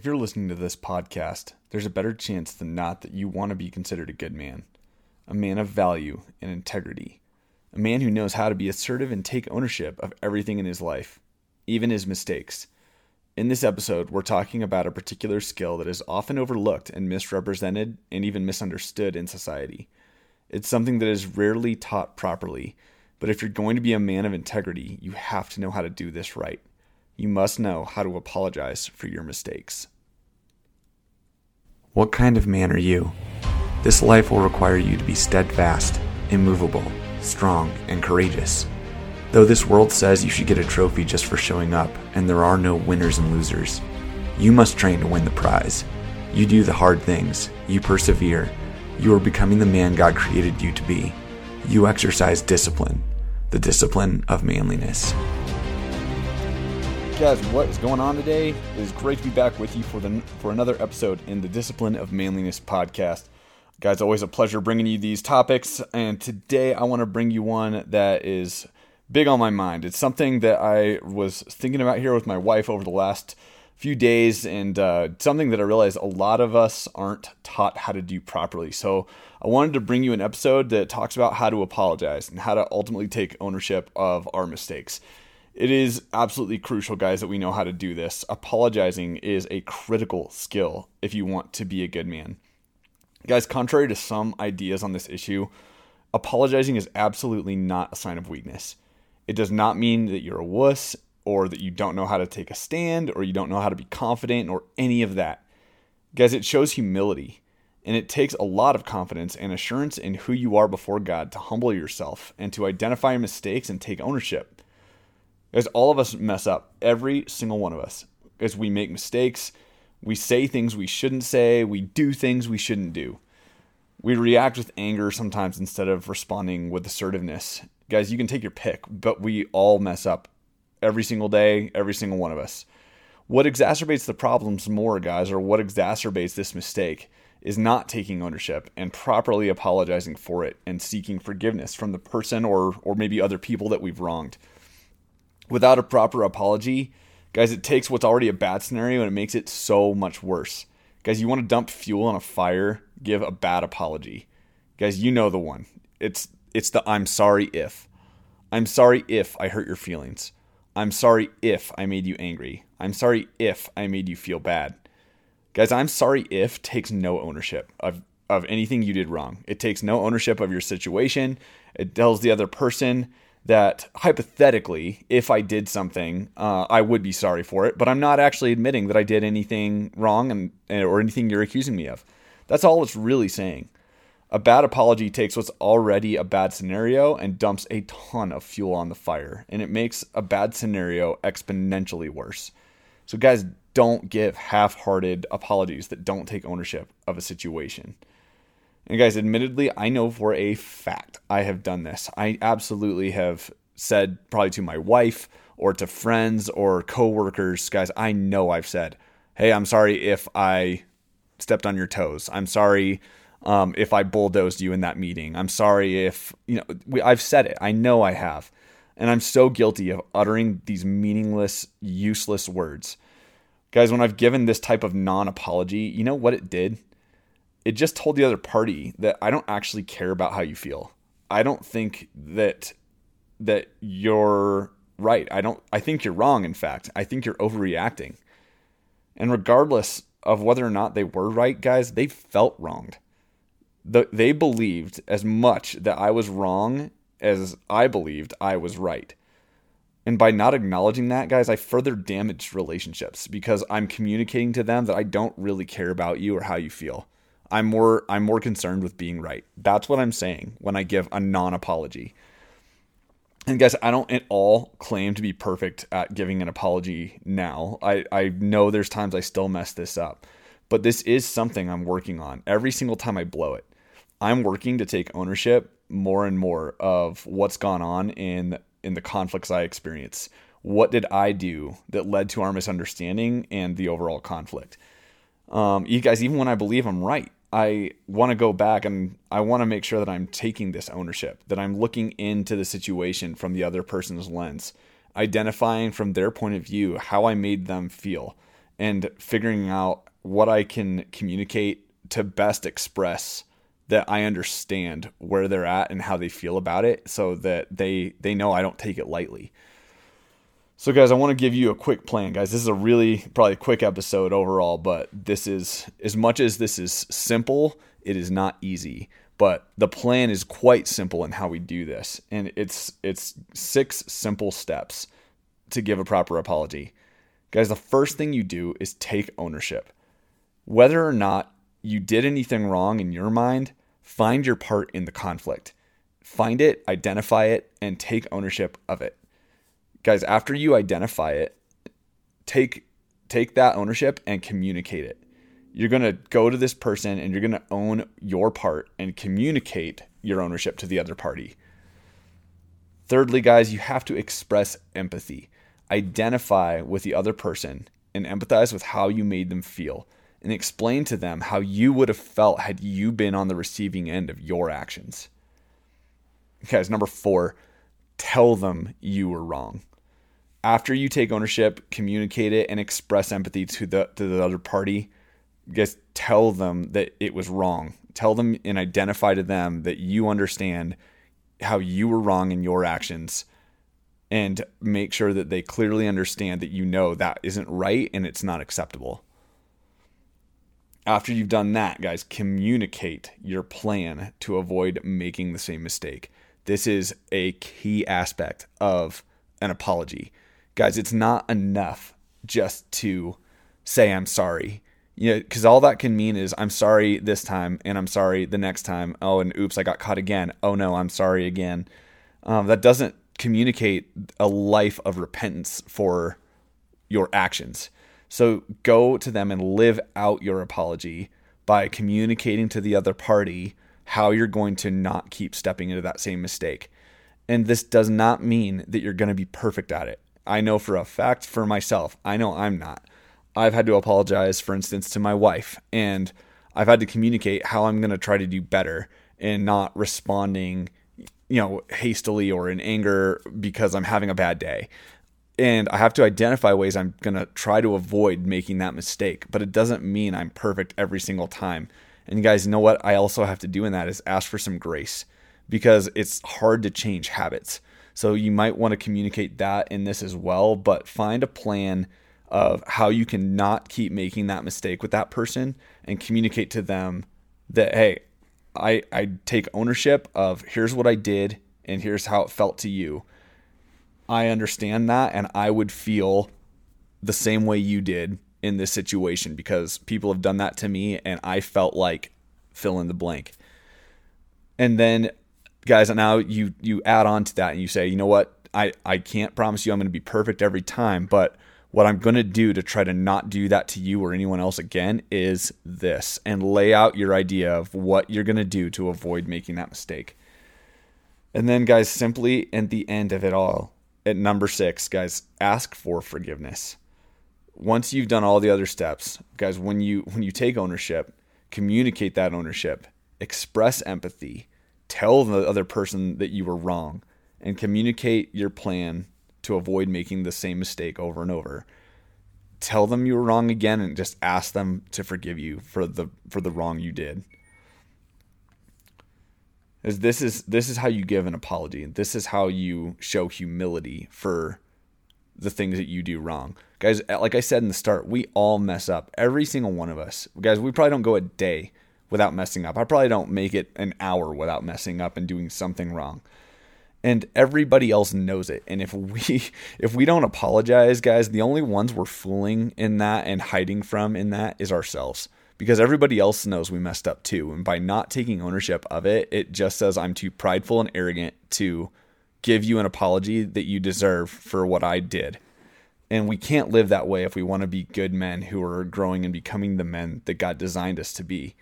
if you're listening to this podcast, there's a better chance than not that you want to be considered a good man, a man of value and integrity, a man who knows how to be assertive and take ownership of everything in his life, even his mistakes. In this episode, we're talking about a particular skill that is often overlooked and misrepresented and even misunderstood in society. It's something that is rarely taught properly, but if you're going to be a man of integrity, you have to know how to do this right. You must know how to apologize for your mistakes. What kind of man are you? This life will require you to be steadfast, immovable, strong, and courageous. Though this world says you should get a trophy just for showing up, and there are no winners and losers, you must train to win the prize. You do the hard things, you persevere, you are becoming the man God created you to be. You exercise discipline, the discipline of manliness. Guys, what is going on today? It is great to be back with you for the for another episode in the Discipline of Manliness podcast. Guys, always a pleasure bringing you these topics, and today I want to bring you one that is big on my mind. It's something that I was thinking about here with my wife over the last few days, and uh, something that I realized a lot of us aren't taught how to do properly. So I wanted to bring you an episode that talks about how to apologize and how to ultimately take ownership of our mistakes. It is absolutely crucial, guys, that we know how to do this. Apologizing is a critical skill if you want to be a good man. Guys, contrary to some ideas on this issue, apologizing is absolutely not a sign of weakness. It does not mean that you're a wuss or that you don't know how to take a stand or you don't know how to be confident or any of that. Guys, it shows humility and it takes a lot of confidence and assurance in who you are before God to humble yourself and to identify mistakes and take ownership. As all of us mess up, every single one of us, as we make mistakes, we say things we shouldn't say, we do things we shouldn't do. We react with anger sometimes instead of responding with assertiveness guys, you can take your pick, but we all mess up every single day, every single one of us. What exacerbates the problems more, guys, or what exacerbates this mistake is not taking ownership and properly apologizing for it and seeking forgiveness from the person or or maybe other people that we've wronged. Without a proper apology, guys, it takes what's already a bad scenario and it makes it so much worse. Guys, you want to dump fuel on a fire, give a bad apology. Guys, you know the one. It's it's the I'm sorry if. I'm sorry if I hurt your feelings. I'm sorry if I made you angry. I'm sorry if I made you feel bad. Guys, I'm sorry if takes no ownership of, of anything you did wrong. It takes no ownership of your situation. It tells the other person that hypothetically, if I did something, uh, I would be sorry for it, but I'm not actually admitting that I did anything wrong and or anything you're accusing me of. That's all it's really saying. A bad apology takes what's already a bad scenario and dumps a ton of fuel on the fire, and it makes a bad scenario exponentially worse. So, guys, don't give half hearted apologies that don't take ownership of a situation. And, guys, admittedly, I know for a fact I have done this. I absolutely have said, probably to my wife or to friends or coworkers, guys, I know I've said, hey, I'm sorry if I stepped on your toes. I'm sorry um, if I bulldozed you in that meeting. I'm sorry if, you know, we, I've said it. I know I have. And I'm so guilty of uttering these meaningless, useless words. Guys, when I've given this type of non apology, you know what it did? It just told the other party that I don't actually care about how you feel. I don't think that that you're right. I don't I think you're wrong in fact. I think you're overreacting. And regardless of whether or not they were right, guys, they felt wronged the, they believed as much that I was wrong as I believed I was right. And by not acknowledging that, guys, I further damaged relationships because I'm communicating to them that I don't really care about you or how you feel. I'm more I'm more concerned with being right. That's what I'm saying when I give a non-apology. And guys, I don't at all claim to be perfect at giving an apology now. I, I know there's times I still mess this up. But this is something I'm working on every single time I blow it. I'm working to take ownership more and more of what's gone on in in the conflicts I experience. What did I do that led to our misunderstanding and the overall conflict? Um, you guys, even when I believe I'm right, I want to go back and I want to make sure that I'm taking this ownership, that I'm looking into the situation from the other person's lens, identifying from their point of view how I made them feel, and figuring out what I can communicate to best express that I understand where they're at and how they feel about it so that they they know I don't take it lightly. So guys, I want to give you a quick plan, guys. This is a really probably quick episode overall, but this is as much as this is simple, it is not easy. But the plan is quite simple in how we do this. And it's it's six simple steps to give a proper apology. Guys, the first thing you do is take ownership. Whether or not you did anything wrong in your mind, find your part in the conflict. Find it, identify it, and take ownership of it. Guys, after you identify it, take take that ownership and communicate it. You're going to go to this person and you're going to own your part and communicate your ownership to the other party. Thirdly, guys, you have to express empathy. Identify with the other person and empathize with how you made them feel and explain to them how you would have felt had you been on the receiving end of your actions. Guys, number four, tell them you were wrong. After you take ownership, communicate it, and express empathy to the to the other party, guys, tell them that it was wrong. Tell them and identify to them that you understand how you were wrong in your actions and make sure that they clearly understand that you know that isn't right and it's not acceptable. After you've done that, guys, communicate your plan to avoid making the same mistake. This is a key aspect of an apology. Guys, it's not enough just to say I'm sorry. You know, because all that can mean is I'm sorry this time and I'm sorry the next time. Oh, and oops, I got caught again. Oh no, I'm sorry again. Um, that doesn't communicate a life of repentance for your actions. So go to them and live out your apology by communicating to the other party how you're going to not keep stepping into that same mistake. And this does not mean that you're going to be perfect at it. I know for a fact for myself, I know I'm not. I've had to apologize, for instance, to my wife, and I've had to communicate how I'm going to try to do better and not responding, you know, hastily or in anger because I'm having a bad day and I have to identify ways I'm going to try to avoid making that mistake. But it doesn't mean I'm perfect every single time. And you guys know what I also have to do in that is ask for some grace because it's hard to change habits. So you might want to communicate that in this as well, but find a plan of how you can not keep making that mistake with that person and communicate to them that hey, I I take ownership of here's what I did and here's how it felt to you I understand that and I would feel the same way you did in this situation because people have done that to me and I felt like fill in the blank. And then guys, and now you you add on to that and you say, "You know what? I I can't promise you I'm going to be perfect every time, but what I'm going to do to try to not do that to you or anyone else again is this and lay out your idea of what you're going to do to avoid making that mistake. And then, guys, simply at the end of it all, at number six, guys, ask for forgiveness. Once you've done all the other steps, guys, when you when you take ownership, communicate that ownership, express empathy, tell the other person that you were wrong, and communicate your plan to avoid making the same mistake over and over. Tell them you were wrong again and just ask them to forgive you for the for the wrong you did. Is this is this is how you give an apology. And this is how you show humility for the things that you do wrong. Guys like i said in the start we all mess up. Every single one of us. Guys we probably don't go a day without messing up i probably don't make it an hour without messing up and doing something wrong and everybody else knows it and if we if we don't apologize guys the only ones we're fooling in that and hiding from in that is ourselves because everybody else knows we messed up too. And by not taking ownership of it, it just says I'm too prideful and arrogant to give you an apology that you deserve for what I did. And we can't live that way if we want to be good men who are growing and becoming the men that God designed us to be.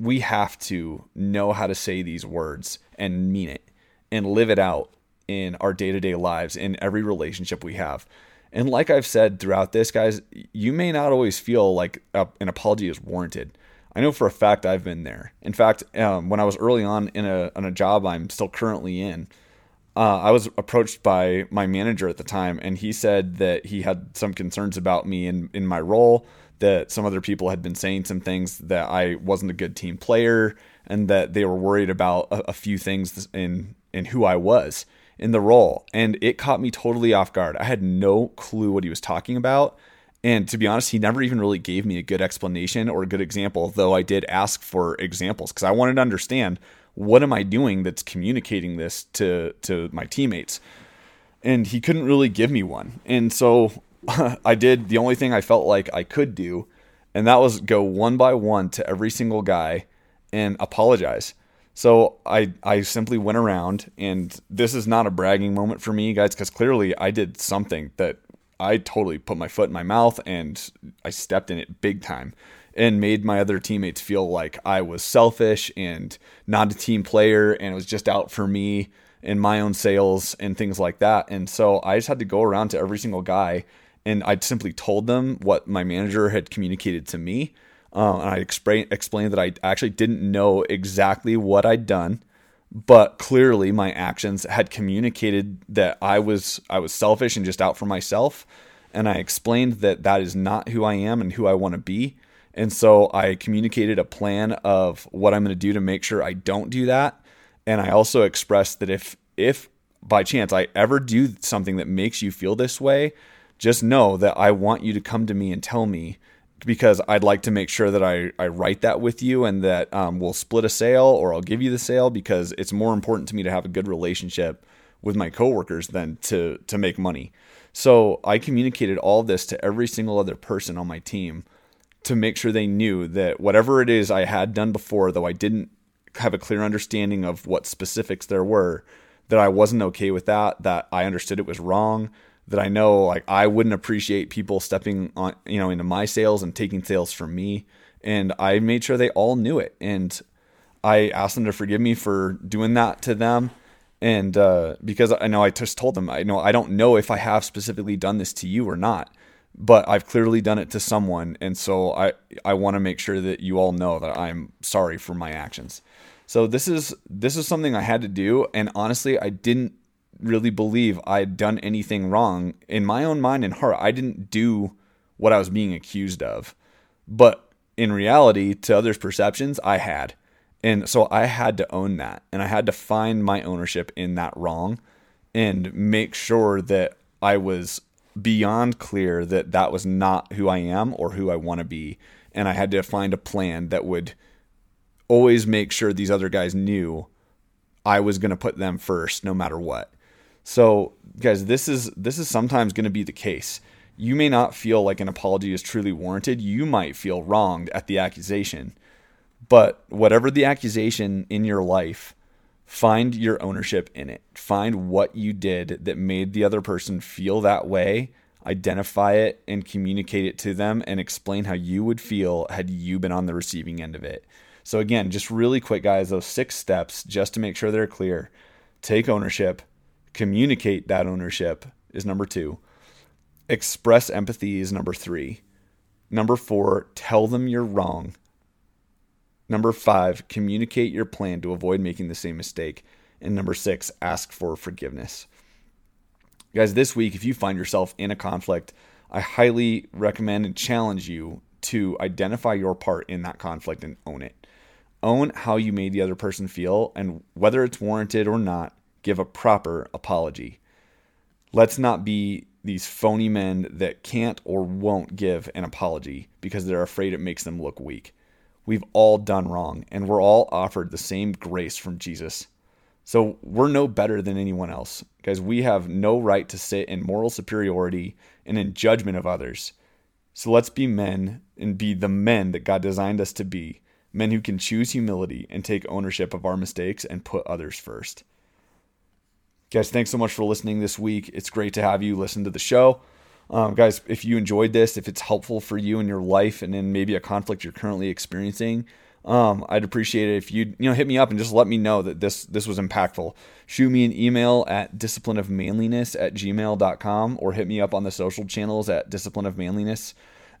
We have to know how to say these words and mean it and live it out in our day to day lives, in every relationship we have. And like I've said throughout this, guys, you may not always feel like a, an apology is warranted. I know for a fact I've been there. In fact, um, when I was early on in a, a job I'm still currently in, uh, I was approached by my manager at the time, and he said that he had some concerns about me in, in my role, that some other people had been saying some things that I wasn't a good team player, and that they were worried about a, a few things in in who I was in the role. And it caught me totally off guard. I had no clue what he was talking about. And to be honest, he never even really gave me a good explanation or a good example, though I did ask for examples because I wanted to understand what am I doing that's communicating this to to my teammates? And he couldn't really give me one. And so I did the only thing I felt like I could do, and that was go one by one to every single guy and apologize. So I I simply went around and this is not a bragging moment for me guys cuz clearly I did something that I totally put my foot in my mouth and I stepped in it big time and made my other teammates feel like I was selfish and not a team player and it was just out for me and my own sales and things like that. And so I just had to go around to every single guy and I simply told them what my manager had communicated to me. Uh, and I explained explained that I actually didn't know exactly what I'd done, but clearly my actions had communicated that I was I was selfish and just out for myself. And I explained that that is not who I am and who I want to be and so I communicated a plan of what I'm going to do to make sure I don't do that. And I also expressed that if if by chance I ever do something that makes you feel this way, just know that I want you to come to me and tell me because I'd like to make sure that I, I right that with you and that um, we'll split a sale or I'll give you the sale because it's more important to me to have a good relationship with my coworkers than to to make money. So I communicated all this to every single other person on my team to make sure they knew that whatever it is I had done before, though I didn't have a clear understanding of what specifics there were, that I wasn't okay with that, that I understood it was wrong, that I know like I wouldn't appreciate people stepping on, you know, into my sales and taking sales from me. And I made sure they all knew it. And I asked them to forgive me for doing that to them. And uh, because I know I just told them, I know I don't know if I have specifically done this to you or not but I've clearly done it to someone, and so I I want to make sure that you all know that I'm sorry for my actions. So this is this is something I had to do, and honestly, I didn't really believe I'd done anything wrong in my own mind and heart. I didn't do what I was being accused of, but in reality, to others' perceptions, I had, and so I had to own that, and I had to find my ownership in that wrong, and make sure that I was beyond clear that that was not who I am or who I want to be. And I had to find a plan that would always make sure these other guys knew I was going to put them first no matter what. So, guys, this is this is sometimes going to be the case. You may not feel like an apology is truly warranted. You might feel wronged at the accusation. But whatever the accusation in your life, find your ownership in it. Find what you did that made the other person feel that way, identify it and communicate it to them and explain how you would feel had you been on the receiving end of it. So, again, just really quick, guys, those six steps just to make sure they're clear. Take ownership, communicate that ownership is number two, express empathy is number three. Number four, tell them you're wrong. Number five, communicate your plan to avoid making the same mistake. And number six, ask for forgiveness. Guys, this week, if you find yourself in a conflict, I highly recommend and challenge you to identify your part in that conflict and own it. Own how you made the other person feel, and whether it's warranted or not, give a proper apology. Let's not be these phony men that can't or won't give an apology because they're afraid it makes them look weak. We've all done wrong, and we're all offered the same grace from Jesus. So we're no better than anyone else. Guys, we have no right to sit in moral superiority and in judgment of others. So let's be men and be the men that God designed us to be men who can choose humility and take ownership of our mistakes and put others first. Guys, thanks so much for listening this week. It's great to have you listen to the show. Um, guys, if you enjoyed this, if it's helpful for you in your life and in maybe a conflict you're currently experiencing, um, I'd appreciate it if you you know hit me up and just let me know that this this was impactful. Shoot me an email at disciplineofmanliness at gmail.com or hit me up on the social channels at discipline of manliness.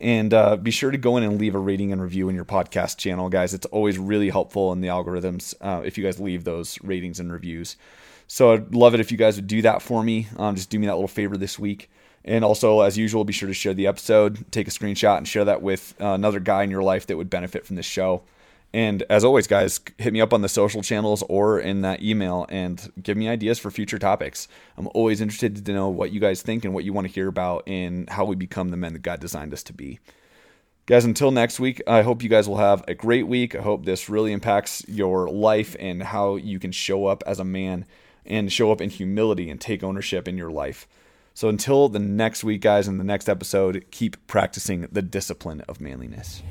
And uh, be sure to go in and leave a rating and review in your podcast channel, guys. It's always really helpful in the algorithms uh, if you guys leave those ratings and reviews. So I'd love it if you guys would do that for me. Um, just do me that little favor this week. And also, as usual, be sure to share the episode, take a screenshot, and share that with uh, another guy in your life that would benefit from this show. And as always, guys, hit me up on the social channels or in that email and give me ideas for future topics. I'm always interested to know what you guys think and what you want to hear about and how we become the men that God designed us to be. Guys, until next week, I hope you guys will have a great week. I hope this really impacts your life and how you can show up as a man and show up in humility and take ownership in your life. So until the next week, guys, in the next episode, keep practicing the discipline of manliness.